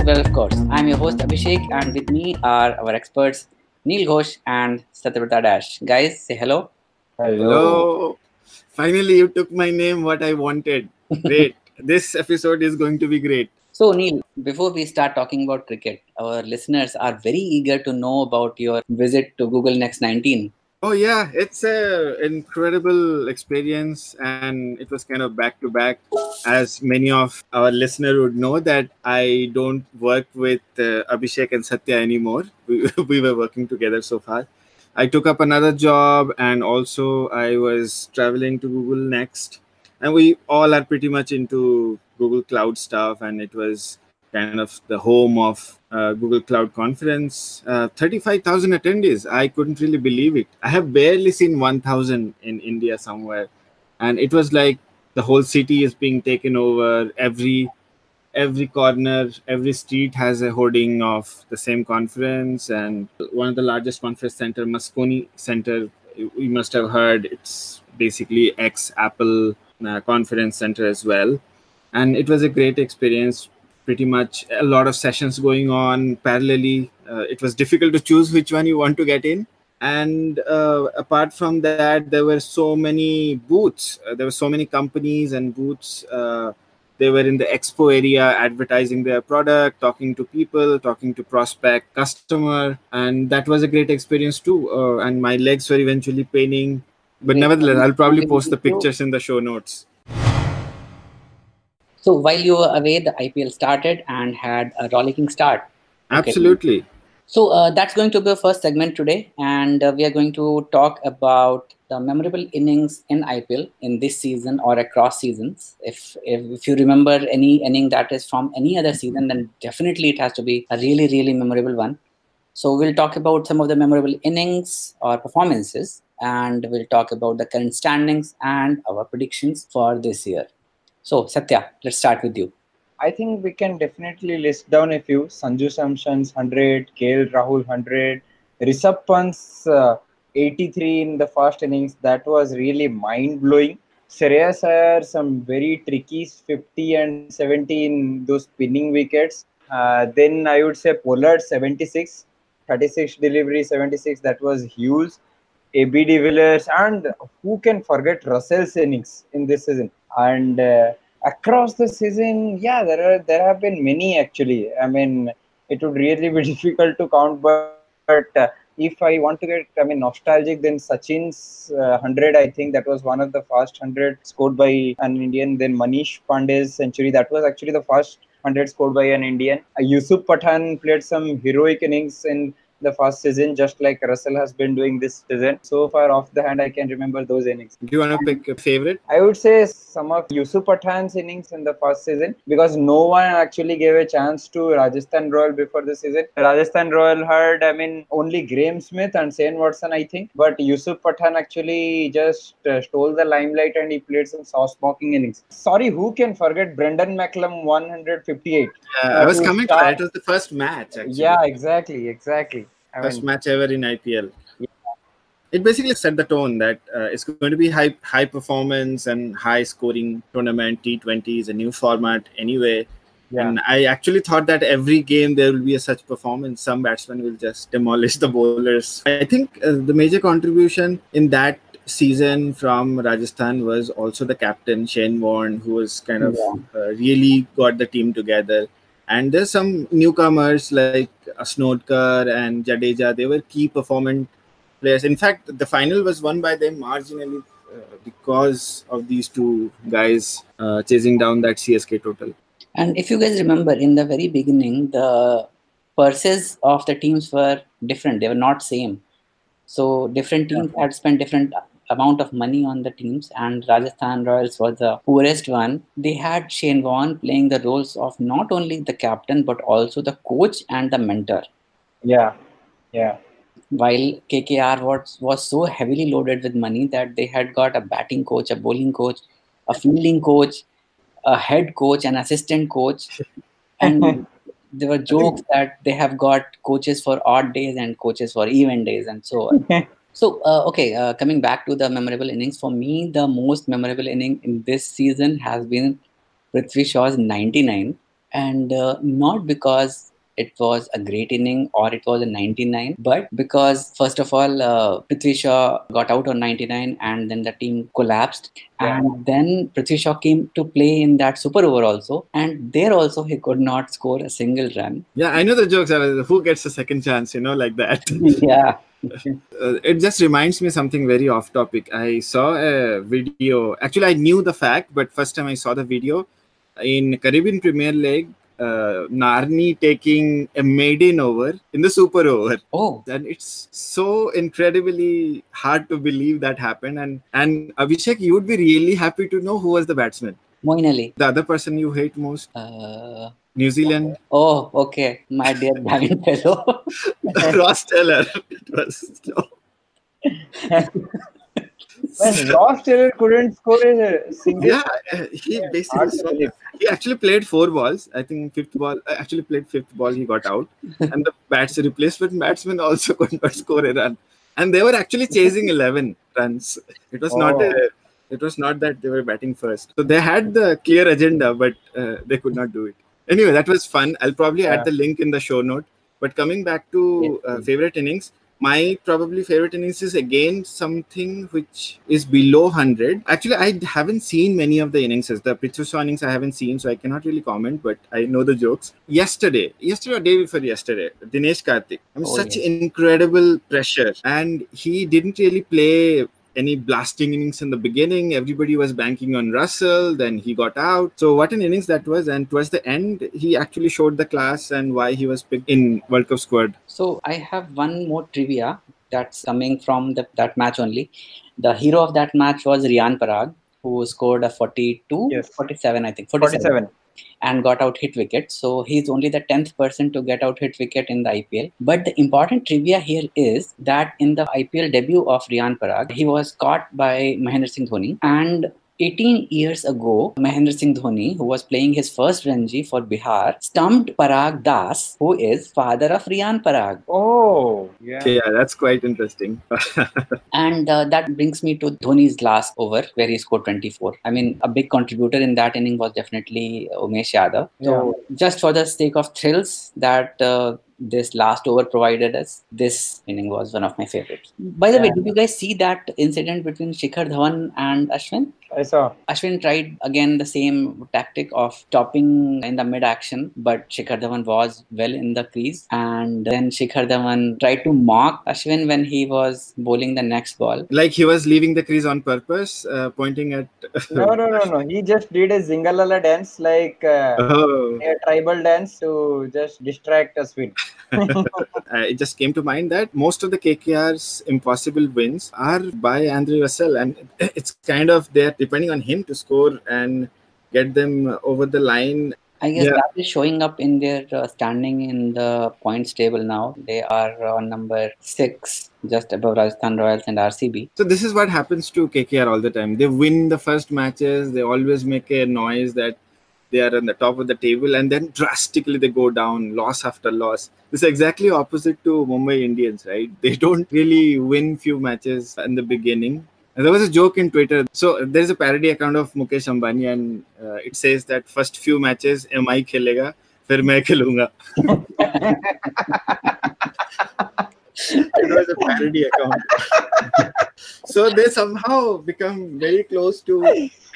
Hello and welcome to Well of Course. I'm your host Abhishek, and with me are our experts Neil Ghosh and Satyavrata Dash. Guys, say hello. Hello. Finally, you took my name, what I wanted. Great. this episode is going to be great. So, Neil, before we start talking about cricket, our listeners are very eager to know about your visit to Google Next 19. Oh yeah, it's a incredible experience, and it was kind of back to back. As many of our listener would know, that I don't work with uh, Abhishek and Satya anymore. We, we were working together so far. I took up another job, and also I was traveling to Google Next, and we all are pretty much into Google Cloud stuff, and it was kind of the home of uh, Google Cloud Conference. Uh, 35,000 attendees. I couldn't really believe it. I have barely seen 1,000 in India somewhere. And it was like the whole city is being taken over. Every every corner, every street has a hoarding of the same conference. And one of the largest conference center, Moscone Center, you must have heard. It's basically ex Apple uh, conference center as well. And it was a great experience pretty much a lot of sessions going on parallelly. Uh, it was difficult to choose which one you want to get in. And uh, apart from that, there were so many booths. Uh, there were so many companies and booths. Uh, they were in the expo area advertising their product, talking to people, talking to prospect customer, and that was a great experience too. Uh, and my legs were eventually paining, but nevertheless, I'll probably post the pictures in the show notes. So while you were away, the IPL started and had a rollicking start. Absolutely. Okay. So uh, that's going to be our first segment today, and uh, we are going to talk about the memorable innings in IPL in this season or across seasons. If, if if you remember any inning that is from any other season, then definitely it has to be a really really memorable one. So we'll talk about some of the memorable innings or performances, and we'll talk about the current standings and our predictions for this year. So, Satya, let's start with you. I think we can definitely list down a few. Sanju Samson's 100, KL Rahul 100, Rishabh Pant's uh, 83 in the first innings. That was really mind blowing. Shreyas Iyer, some very tricky 50 and 70 in those spinning wickets. Uh, then I would say Pollard 76, 36 delivery 76. That was huge. AB de and who can forget Russell's innings in this season? And uh, across the season, yeah, there are there have been many actually. I mean, it would really be difficult to count, but, but uh, if I want to get, I mean, nostalgic, then Sachin's uh, 100, I think that was one of the first 100 scored by an Indian. Then Manish Pandey's century, that was actually the first 100 scored by an Indian. Uh, Yusuf Pathan played some heroic innings in the first season, just like Russell has been doing this season. So far off the hand, I can remember those innings. Do you want to pick a favorite? I would say some of Yusuf Pathan's innings in the first season because no one actually gave a chance to Rajasthan Royal before the season. Rajasthan Royal had, I mean, only Graeme Smith and Shane Watson, I think. But Yusuf Pathan actually just uh, stole the limelight and he played some soft smoking innings. Sorry, who can forget Brendon McCullum 158? Uh, I was coming start... to that. It was the first match, actually. Yeah, exactly, exactly. Mean, match ever in IPL. Yeah. It basically set the tone that uh, it's going to be high high performance and high scoring tournament. T20 is a new format anyway. Yeah. And I actually thought that every game there will be a such performance. Some batsmen will just demolish the bowlers. I think uh, the major contribution in that season from Rajasthan was also the captain Shane Warne, who was kind of yeah. uh, really got the team together. And there's some newcomers like Asnodkar and Jadeja. They were key performance players. In fact, the final was won by them marginally uh, because of these two guys uh, chasing down that CSK total. And if you guys remember, in the very beginning, the purses of the teams were different. They were not same. So different teams had spent different amount of money on the teams, and Rajasthan Royals was the poorest one. They had Shane Warne playing the roles of not only the captain but also the coach and the mentor. Yeah, yeah. While KKR was, was so heavily loaded with money that they had got a batting coach, a bowling coach, a fielding coach, a head coach, an assistant coach, and there were jokes that they have got coaches for odd days and coaches for even days and so on. So, uh, okay, uh, coming back to the memorable innings, for me, the most memorable inning in this season has been Prithvi Shaw's 99. and uh, not because it was a great inning or it was a 99 but because first of all uh, Prithvi Shaw got out on 99 and then the team collapsed Yeah. and then Prithvi Shaw came to play in that super over also and there also he could not score a single run Yeah, I know the jokes are who gets a second chance, you know, like that. yeah uh, it just reminds me something very off topic. I saw a video. Actually, I knew the fact, but first time I saw the video in Caribbean Premier League, uh, Narine taking a maiden over in the super over. oh And it's so incredibly hard to believe that happened. And and Abhishek, you would be really happy to know who was the batsman. Moeen Ali The other person you hate most, uh, New Zealand, oh okay my dear Bhavin fellow Ross Taylor. It was so When Ross Taylor couldn't score a single, yeah, he hard basically to saw believe. He actually played four balls. I think fifth ball uh, actually played fifth ball. He got out, and the bats replacement batsman also could not score a run. And they were actually chasing eleven runs. It was not Oh. a, it was not that they were batting first. So they had the clear agenda, but uh, they could not do it. Anyway, that was fun. I'll probably Yeah. add the link in the show note. But coming back to uh, favorite innings, my probably favorite innings is again something which is below 100 actually i haven't seen many of the innings. The Prithvi Shaw innings i haven't seen so i cannot really comment but i know the jokes. Yesterday yesterday or day before yesterday dinesh karthik. I mean Oh, such incredible pressure. And he didn't really play any blasting innings in the beginning. Everybody was banking on Russell. Then he got out. So what an innings that was! And towards the end, he actually showed the class and why he was picked in World Cup squad. So I have one more trivia that's coming from the, that match only. The hero of that match was Rian Parag, who scored a 42, Yes. 47, I think, 47, 47. And got out hit wicket. So he's only the 10th person to get out hit wicket in the IPL. But the important trivia here is that in the IPL debut of Rian Parag, he was caught by Mahendra Singh Dhoni and 18 years ago, Mahendra Singh Dhoni, who was playing his first Ranji for Bihar, stumped Parag Das, who is father of Rian Parag. Oh, yeah. Yeah, that's quite interesting. And uh, that brings me to Dhoni's last over, where he scored 24. I mean, a big contributor in that inning was definitely Umesh Yadav. So, just for the sake of thrills that uh, this last over provided us, this inning was one of my favorites. By the way, did you guys see that incident between Shikhar Dhawan and Ashwin? I saw. Ashwin tried again the same tactic of stopping in the mid action, but Shikhar Dhawan was well in the crease. And then Shikhar Dhawan tried to mock Ashwin when he was bowling the next ball. like he was leaving the crease on purpose, uh, pointing at. No, no, no, no. He just did a Zingalala dance, like uh, Oh, a tribal dance to just distract us with. uh, it just came to mind that most of the KKR's impossible wins are by Andre Russell, and it's kind of there depending on him to score and get them over the line. I guess Yeah. that is showing up in their uh, standing in the points table now. They are on number six, just above Rajasthan Royals and RCB. So this is what happens to KKR all the time. They win the first matches. They always make a noise that they are on the top of the table and then drastically they go down loss after loss. This is exactly opposite to mumbai indians right? They don't really win few matches in the beginning. And there was a joke in twitter. So there's a parody account of mukesh ambani and uh, it says that first few matches mi khelega fir main khelunga. it was a parody account. so they somehow become very close to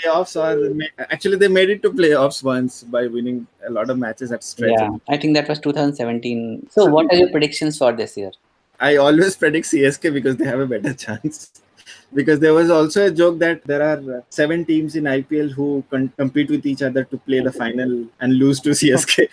playoffs, or actually they made it to playoffs once by winning a lot of matches at stretch. Yeah, I think that was 2017. So, what are your predictions for this year? I always predict CSK because they have a better chance. because there was also a joke that there are seven teams in IPL who con- compete with each other to play the final and lose to CSK.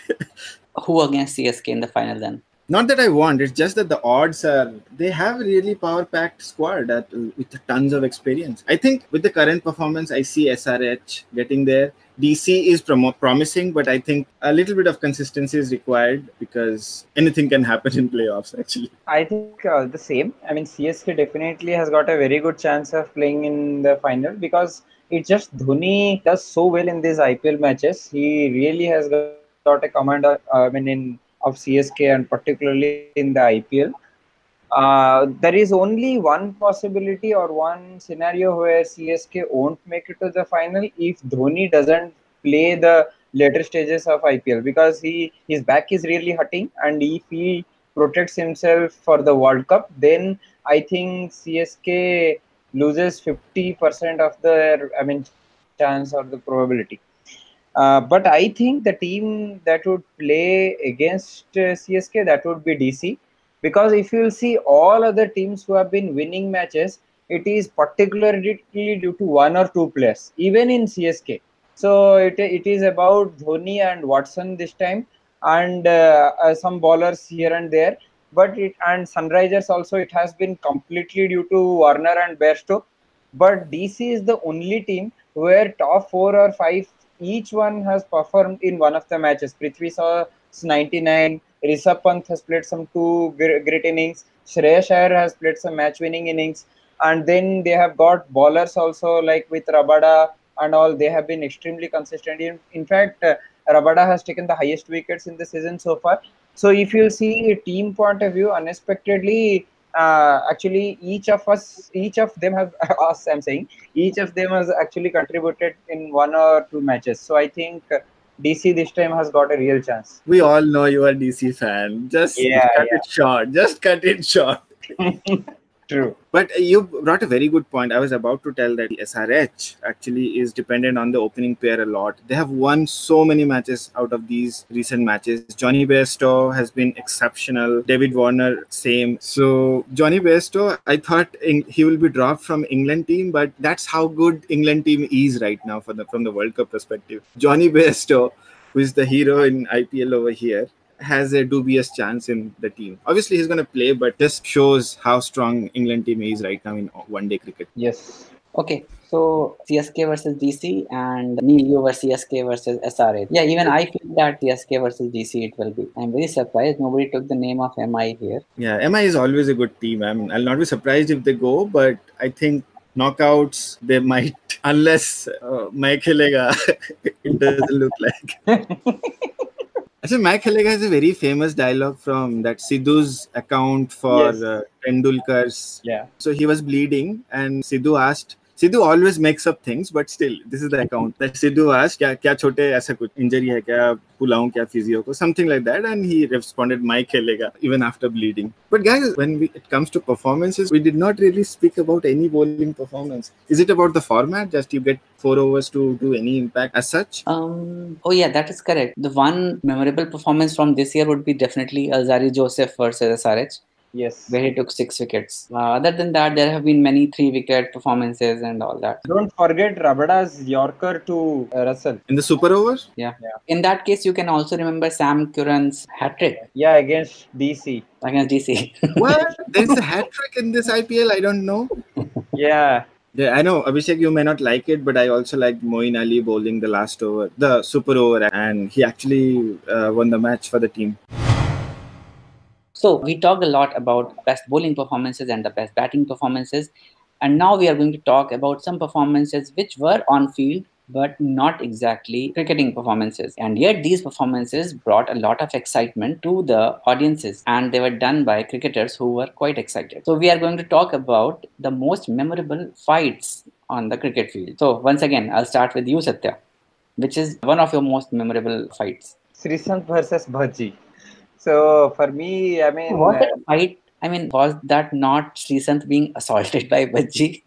Who against CSK in the final then? Not that I want, it's just that the odds are they have really power packed squad that, with tons of experience. I think with the current performance, I see SRH getting there. DC is prom- promising, but I think a little bit of consistency is required because anything can happen in playoffs, actually. I think uh, the same. I mean, CSK definitely has got a very good chance of playing in the final because it's just Dhoni does so well in these IPL matches. He really has got, a command. Of, I mean, in of CSK and particularly in the IPL. Uh, there is only one possibility or one scenario where CSK won't make it to the final if Dhoni doesn't play the later stages of IPL because he his back is really hurting, and if he protects himself for the World Cup, then I think CSK loses 50% of their I mean chance or the probability. Uh, but I think the team that would play against uh, CSK that would be DC because if you see all other teams who have been winning matches, it is particularly due to one or two players, even in CSK. So it, it is about Dhoni and Watson this time, and uh, uh, some bowlers here and there. But it and Sunrisers also it has been completely due to Warner and Bairstow. But DC is the only team where top four or five each one has performed in one of the matches. Prithvi Shaw 99. Rishabh Pant has played some two great innings. Shreyas Iyer has played some match-winning innings, and then they have got bowlers also like with Rabada and all. They have been extremely consistent. In, in fact, uh, Rabada has taken the highest wickets in the season so far. So if you see a team point of view, unexpectedly, uh, actually each of us, each of them have us. I'm saying each of them has actually contributed in one or two matches. So I think. Uh, DC this time has got a real chance. We all know you are DC fan. Just yeah, cut yeah. it short. Just cut it short. True. But uh, you brought a very good point. I was about to tell that SRH actually is dependent on the opening pair a lot. They have won so many matches out of these recent matches. Johnny Bairstow has been exceptional. David Warner, same. So Johnny Bairstow, I thought he will be dropped from England team, but that's how good England team is right now the from the World Cup perspective. Johnny Bairstow, who is the hero in IPL over here, has a dubious chance in the team. Obviously, he's going to play, but this shows how strong England team is right now in one day cricket. Yes. Okay, so CSK versus DC and Neil, were CSK versus SRH. Yeah, even I feel that CSK versus DC it will be. I'm very surprised nobody took the name of MI here. Yeah, MI is always a good team. I mean, I'll not be surprised if they go, but I think knockouts they might unless uh, Mike it doesn't look like. Actually, Mike Hellega has a very famous dialogue from that Sidhu's account for yes. uh, Tendulkar's. Yeah. So he was bleeding, and Sidhu asked, Sidhu always makes up things, but still, this is the account that Sidhu asked, injury physio something like that. And he responded, My Kelega, even after bleeding. But guys, when it comes to performances, we did not really speak about any bowling performance. Is it about the format? Just you get four overs to do any impact as such? Um, oh, yeah, that is correct. The one memorable performance from this year would be definitely Alzarri Joseph versus SRH. Yes. Where he took six wickets. Uh, other than that, there have been many three wicket performances and all that. Don't forget Rabada's Yorker to uh, Russell. In the super overs? Yeah. yeah. In that case, you can also remember Sam Curran's hat trick. Yeah, against DC. Against DC. what? There's a hat trick in this IPL? I don't know. yeah. Yeah, I know Abhishek, you may not like it, but I also liked Moeen Ali bowling the last over, the super over, and he actually uh, won the match for the team. So we talked a lot about best bowling performances and the best batting performances. And now we are going to talk about some performances which were on field but not exactly cricketing performances. And yet these performances brought a lot of excitement to the audiences and they were done by cricketers who were quite excited. So we are going to talk about the most memorable fights on the cricket field. So once again, I'll start with you, Satya, which is one of your most memorable fights. Sreesanth versus Bhaji. So for me, I mean, was it a uh, fight? I mean, was that not Sreesanth being assaulted by Bhaji?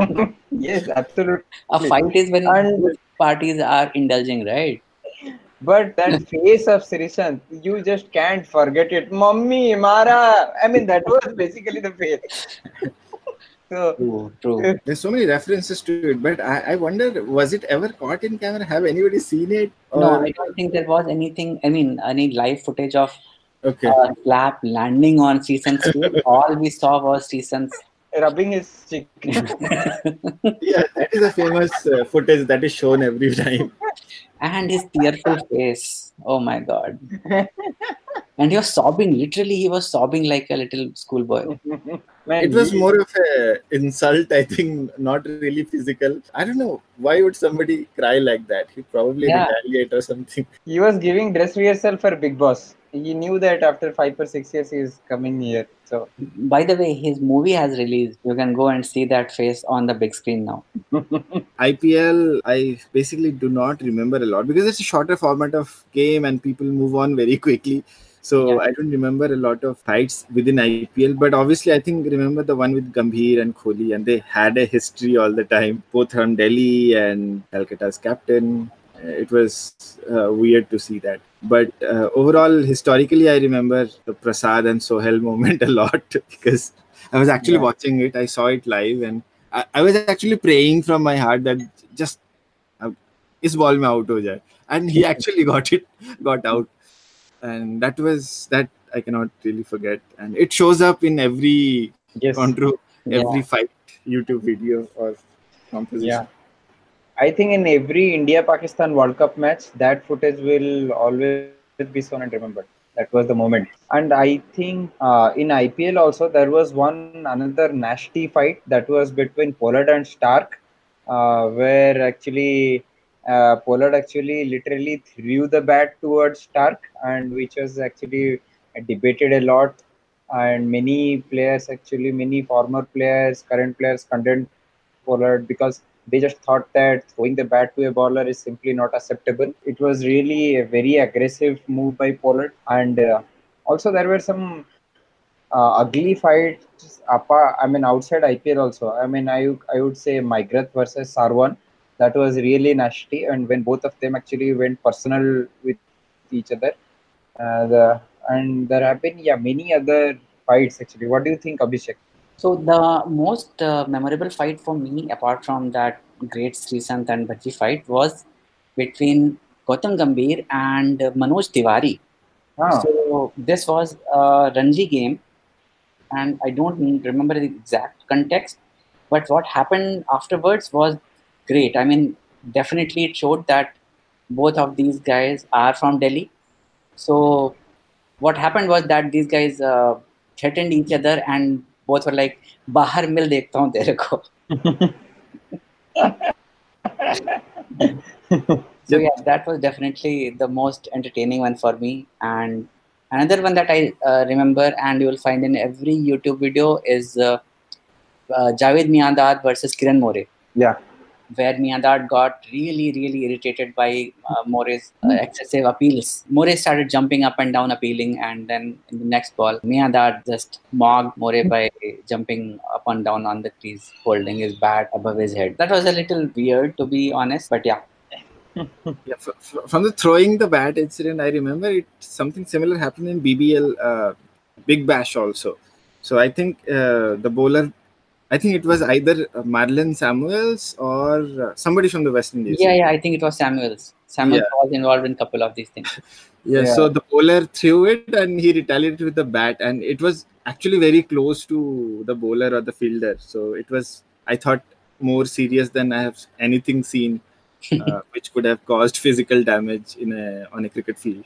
yes, absolutely. A fight is when and, parties are indulging, right? But that face of Sreesanth, you just can't forget it. Mommy, Mara. I mean, that was basically the face. so, true, true. Uh, There's so many references to it, but I, I wonder, was it ever caught in camera? Have anybody seen it? Or... No, I don't think there was anything. I mean, any live footage of okay. uh, slap landing on Sreesanth's All we saw was Sreesanth's rubbing his cheek. yeah, that is a famous uh, footage that is shown every time. And his tearful face. Oh my god. and he was sobbing. Literally, he was sobbing like a little schoolboy. it was more of a insult, I think, not really physical. I don't know why would somebody cry like that. He probably yeah. retaliate or something. He was giving dress rehearsal for Bigg Boss he knew that after five or six years he is coming here. So By the way, his movie has released. You can go and see that face on the big screen now. IPL, I basically do not remember a lot because it's a shorter format of game and people move on very quickly. So Yeah. I don't remember a lot of fights within IPL, but obviously I think remember the one with Gambhir and Kohli, and they had a history all the time, both from Delhi and Calcutta's captain. It was uh, weird to see that, but uh, overall historically i remember the prasad and sohail moment a lot because i was actually yeah. watching it i saw it live and I, I, was actually praying from my heart that just uh, ball mein out ho jaye. and he actually got it got out and that was that i cannot really forget and it shows up in every yes. contro every yeah. fight youtube video or composition yeah I think in every India Pakistan World Cup match, that footage will always be shown and remembered. That was the moment. And I think uh, in IPL also there was one another nasty fight that was between Pollard and Stark, uh, where actually uh, Pollard actually literally threw the bat towards Stark, and which was actually debated a lot. And many players, actually, many former players, current players, condemned Pollard because they just thought that throwing the bat to a bowler is simply not acceptable. It was really a very aggressive move by Pollard, and uh, also there were some uh, ugly fights. Apa, I mean, outside IPL also. I mean, I I would say McGrath versus Sarwan. That was really nasty, and when both of them actually went personal with each other, uh, the, and there have been yeah many other fights actually. What do you think, Abhishek? So the most uh, memorable fight for me, apart from that great Sreesanth and Bhaji fight, was between Gautam Gambhir and Manoj Tiwari. Ah, So this was a Ranji game, and I don't remember the exact context, but what happened afterwards was great. I mean, definitely it showed that both of these guys are from Delhi. So what happened was that these guys uh, threatened each other, and both were like, "Bahar mil dekhta hu tere ko." So yeah, that was definitely the most entertaining one for me. And another one that I uh, remember, and you will find in every YouTube video, is uh, uh, Javed Miandad versus Kiran More, yeah. Where Miandad got really, really irritated by uh, More's uh, excessive appeals. More started jumping up and down appealing, and then in the next ball, Miandad just mocked More by jumping up and down on the crease, holding his bat above his head. That was a little weird, to be honest, but yeah. yeah f- f- from the throwing the bat incident i remember it something similar happened in bbl uh, big bash also so i think uh, the bowler i think it was either uh, marlon samuels or uh, somebody from the west indies Yeah, yeah, I think it was Samuels. Samuels Yeah. was involved in a couple of these things. Yeah, Yeah. so the bowler threw it and he retaliated with the bat, and it was actually very close to the bowler or the fielder. So it was, I thought, more serious than I have anything seen, uh, which could have caused physical damage in a on a cricket field.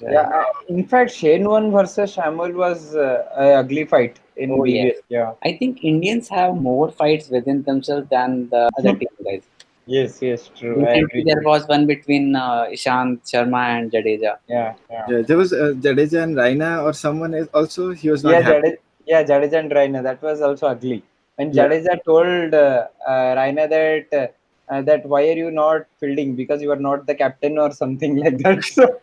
Yeah, uh, in fact, Shane Warne versus Samuel was uh, a ugly fight in Oh, BBS. Yeah. I think Indians have more fights within themselves than the other team guys. Yes, yes, true. I Recently, agree. there was one between uh, Ishant Sharma and Jadeja. Yeah, yeah. Yeah, there was uh, Jadeja and Raina or someone else also. He was not Yeah, happy. Jadeja, yeah, Jadeja and Raina. That was also ugly. When Yeah. Jadeja told uh, uh, Raina that uh, uh, that why are you not fielding because you are not the captain or something like that. So,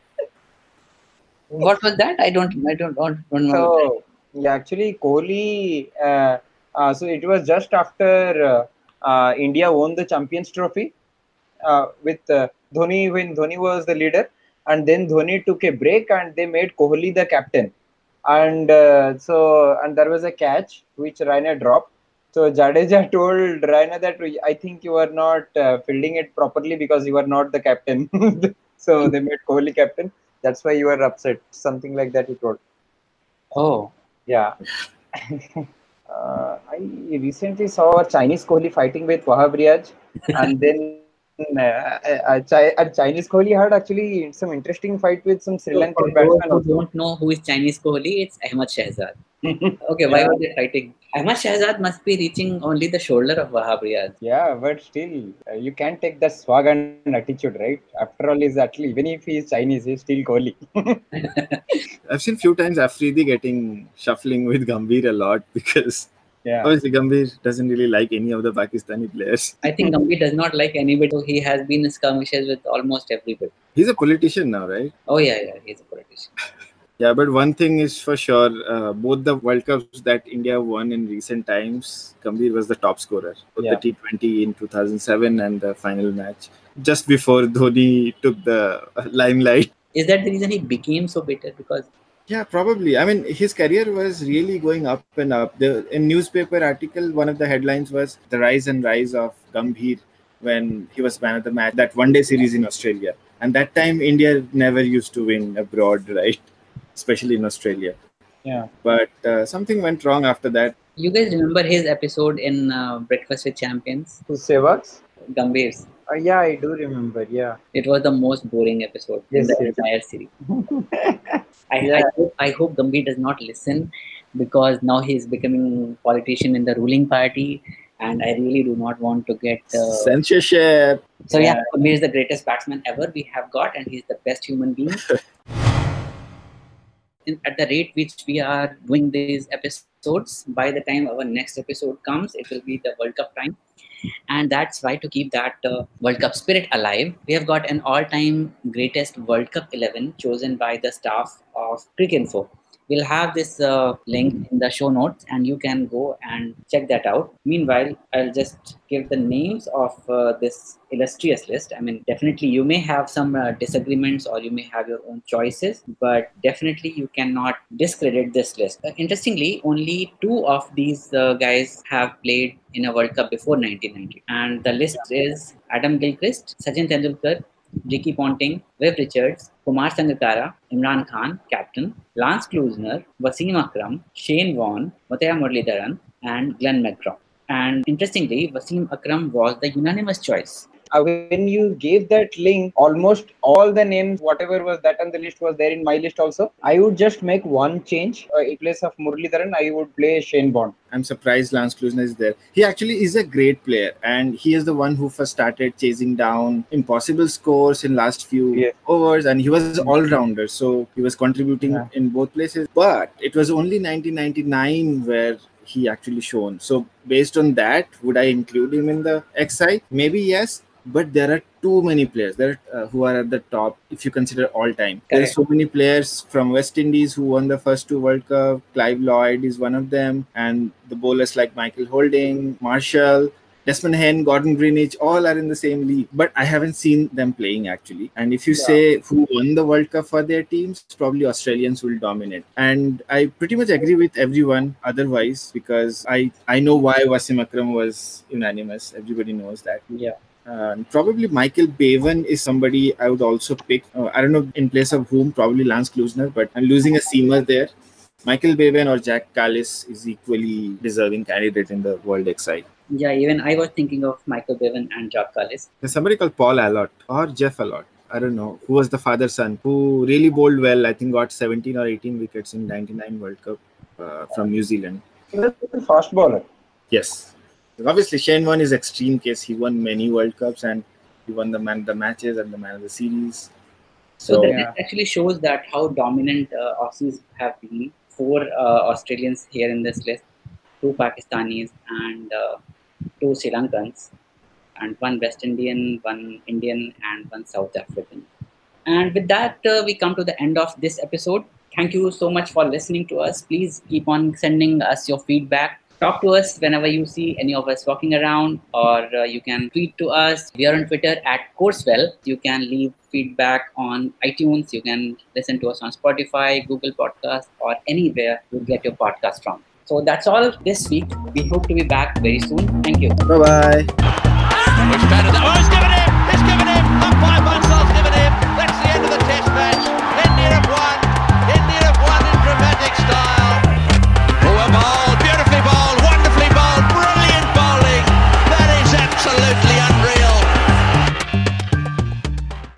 What was that? I don't, I don't, don't, don't know. so yeah, actually, Kohli. Uh, uh, so it was just after uh, uh, India won the Champions Trophy uh, with uh, Dhoni when Dhoni was the leader, and then Dhoni took a break and they made Kohli the captain. And so, and there was a catch which Raina dropped. So Jadeja told Raina that I think you are not fielding it properly because you are not the captain. so they made Kohli captain. That's why you are upset. Something like that he told. Oh, Yeah. uh, I recently saw a Chinese Kohli fighting with Wahab Riaz, and then uh, Chi- uh, Chinese Kohli had actually some interesting fight with some Sri Lankan those batsman who don't know who is Chinese Kohli, it's Ahmad Shehzad. Okay, why Yeah. were they fighting? Ahmad Shahzad must be reaching only the shoulder of Wahab Riaz. Yeah, but still, uh, you can't take the swag and attitude, right? After all, he's actually even if he's Chinese, he's still Kohli. I've seen few times Afridi getting shuffling with Gambhir a lot because yeah, obviously Gambhir doesn't really like any of the Pakistani players. I think Gambhir does not like anybody. So he has been in skirmishes with almost everybody. He's a politician now, right? Oh yeah, yeah, he's a politician. Yeah, but one thing is for sure, uh, both the World Cups that India won in recent times, Gambhir was the top scorer. Both Yeah. the T20 in 2007 and the final match, just before Dhoni took the limelight. Is that the reason he became so bitter? Because Yeah, probably. I mean, his career was really going up and up. The in newspaper article, one of the headlines was the rise and rise of Gambhir when he was man of the match that one day series in Australia. And that time, India never used to win abroad, right? Especially in Australia. yeah, But uh, something went wrong after that. you guys remember his episode in uh, Breakfast with Champions, who Sehwag's? Gambhir's. Uh, yeah, I do remember. Yeah, It was the most boring episode in the yes. entire series. I, I, hope, I hope Gambhir does not listen because now he is becoming politician in the ruling party, and I really do not want to get. Uh, Censorship. so yeah, Yeah. Gambhir is the greatest batsman ever we have got, and he's the best human being. In, at the rate which we are doing these episodes, by the time our next episode comes, it will be the World Cup time. And that's why to keep that uh, World Cup spirit alive, we have got an all-time greatest World Cup 11 chosen by the staff of Cricinfo. We'll have this uh, link in the show notes, and you can go and check that out. Meanwhile, I'll just give the names of uh, this illustrious list. I mean, definitely you may have some uh, disagreements or you may have your own choices, but definitely you cannot discredit this list. Uh, interestingly, only two of these uh, guys have played in a World Cup before 1990, and the list is Adam Gilchrist, Sachin Tendulkar, Ricky Ponting, Viv Richards, Kumar Sangakkara, Imran Khan, captain, Lance Klusener, Wasim Akram, Shane Warne, Muttiah Muralidharan, and Glenn McGrath. And interestingly, Wasim Akram was the unanimous choice. Uh, when you gave that link, almost all the names, whatever was that on the list, was there in my list also. I would just make one change. Uh, in place of Muralidharan, I would play Shane Bond. I'm surprised Lance Klusener is there. He actually is a great player, and he is the one who first started chasing down impossible scores in last few Yeah. overs, and he was all rounder, so he was contributing Yeah. in both places. But it was only 1999 where he actually shone. So based on that, would I include him in the XI? Maybe yes. But there are too many players there uh, who are at the top if you consider all time. There are so many players from West Indies who won the first two World Cup. Clive Lloyd is one of them, and the bowlers like Michael Holding, Marshall, Desmond Haynes, Gordon Greenidge, all are in the same league. But I haven't seen them playing actually. And if you Yeah. say who won the World Cup for their teams, probably Australians will dominate. And I pretty much agree with everyone otherwise because I I know why Wasim Akram was unanimous. Everybody knows that. Yeah. Uh, probably Michael Bevan is somebody I would also pick. Uh, I don't know in place of whom, probably Lance Klusener, but I'm losing a seamer there. Michael Bevan or Jacques Kallis is equally deserving candidate in the World XI. Yeah, even I was thinking of Michael Bevan and Jacques Kallis. There's somebody called Paul Allott or Geoff Allott. I don't know who was the father son who really bowled well. I think got 17 or 18 wickets in 99 World Cup uh, from New Zealand. He was a fast bowler. Yes. Obviously, Shane Warne his extreme case. He won many World Cups and he won the man the matches and the man of the series. So, So, that Yeah. actually shows that how dominant uh, Aussies have been. Four uh, Australians here in this list, two Pakistanis and uh, two Sri Lankans, and one West Indian, one Indian, and one South African. And with that, uh, we come to the end of this episode. Thank you so much for listening to us. Please keep on sending us your feedback. Talk to us whenever you see any of us walking around, or uh, you can tweet to us. We are on Twitter at Coursewell. You can leave feedback on iTunes. You can listen to us on Spotify, Google Podcast, or anywhere you get your podcast from. So that's all this week. We hope to be back very soon. Thank you. bye bye.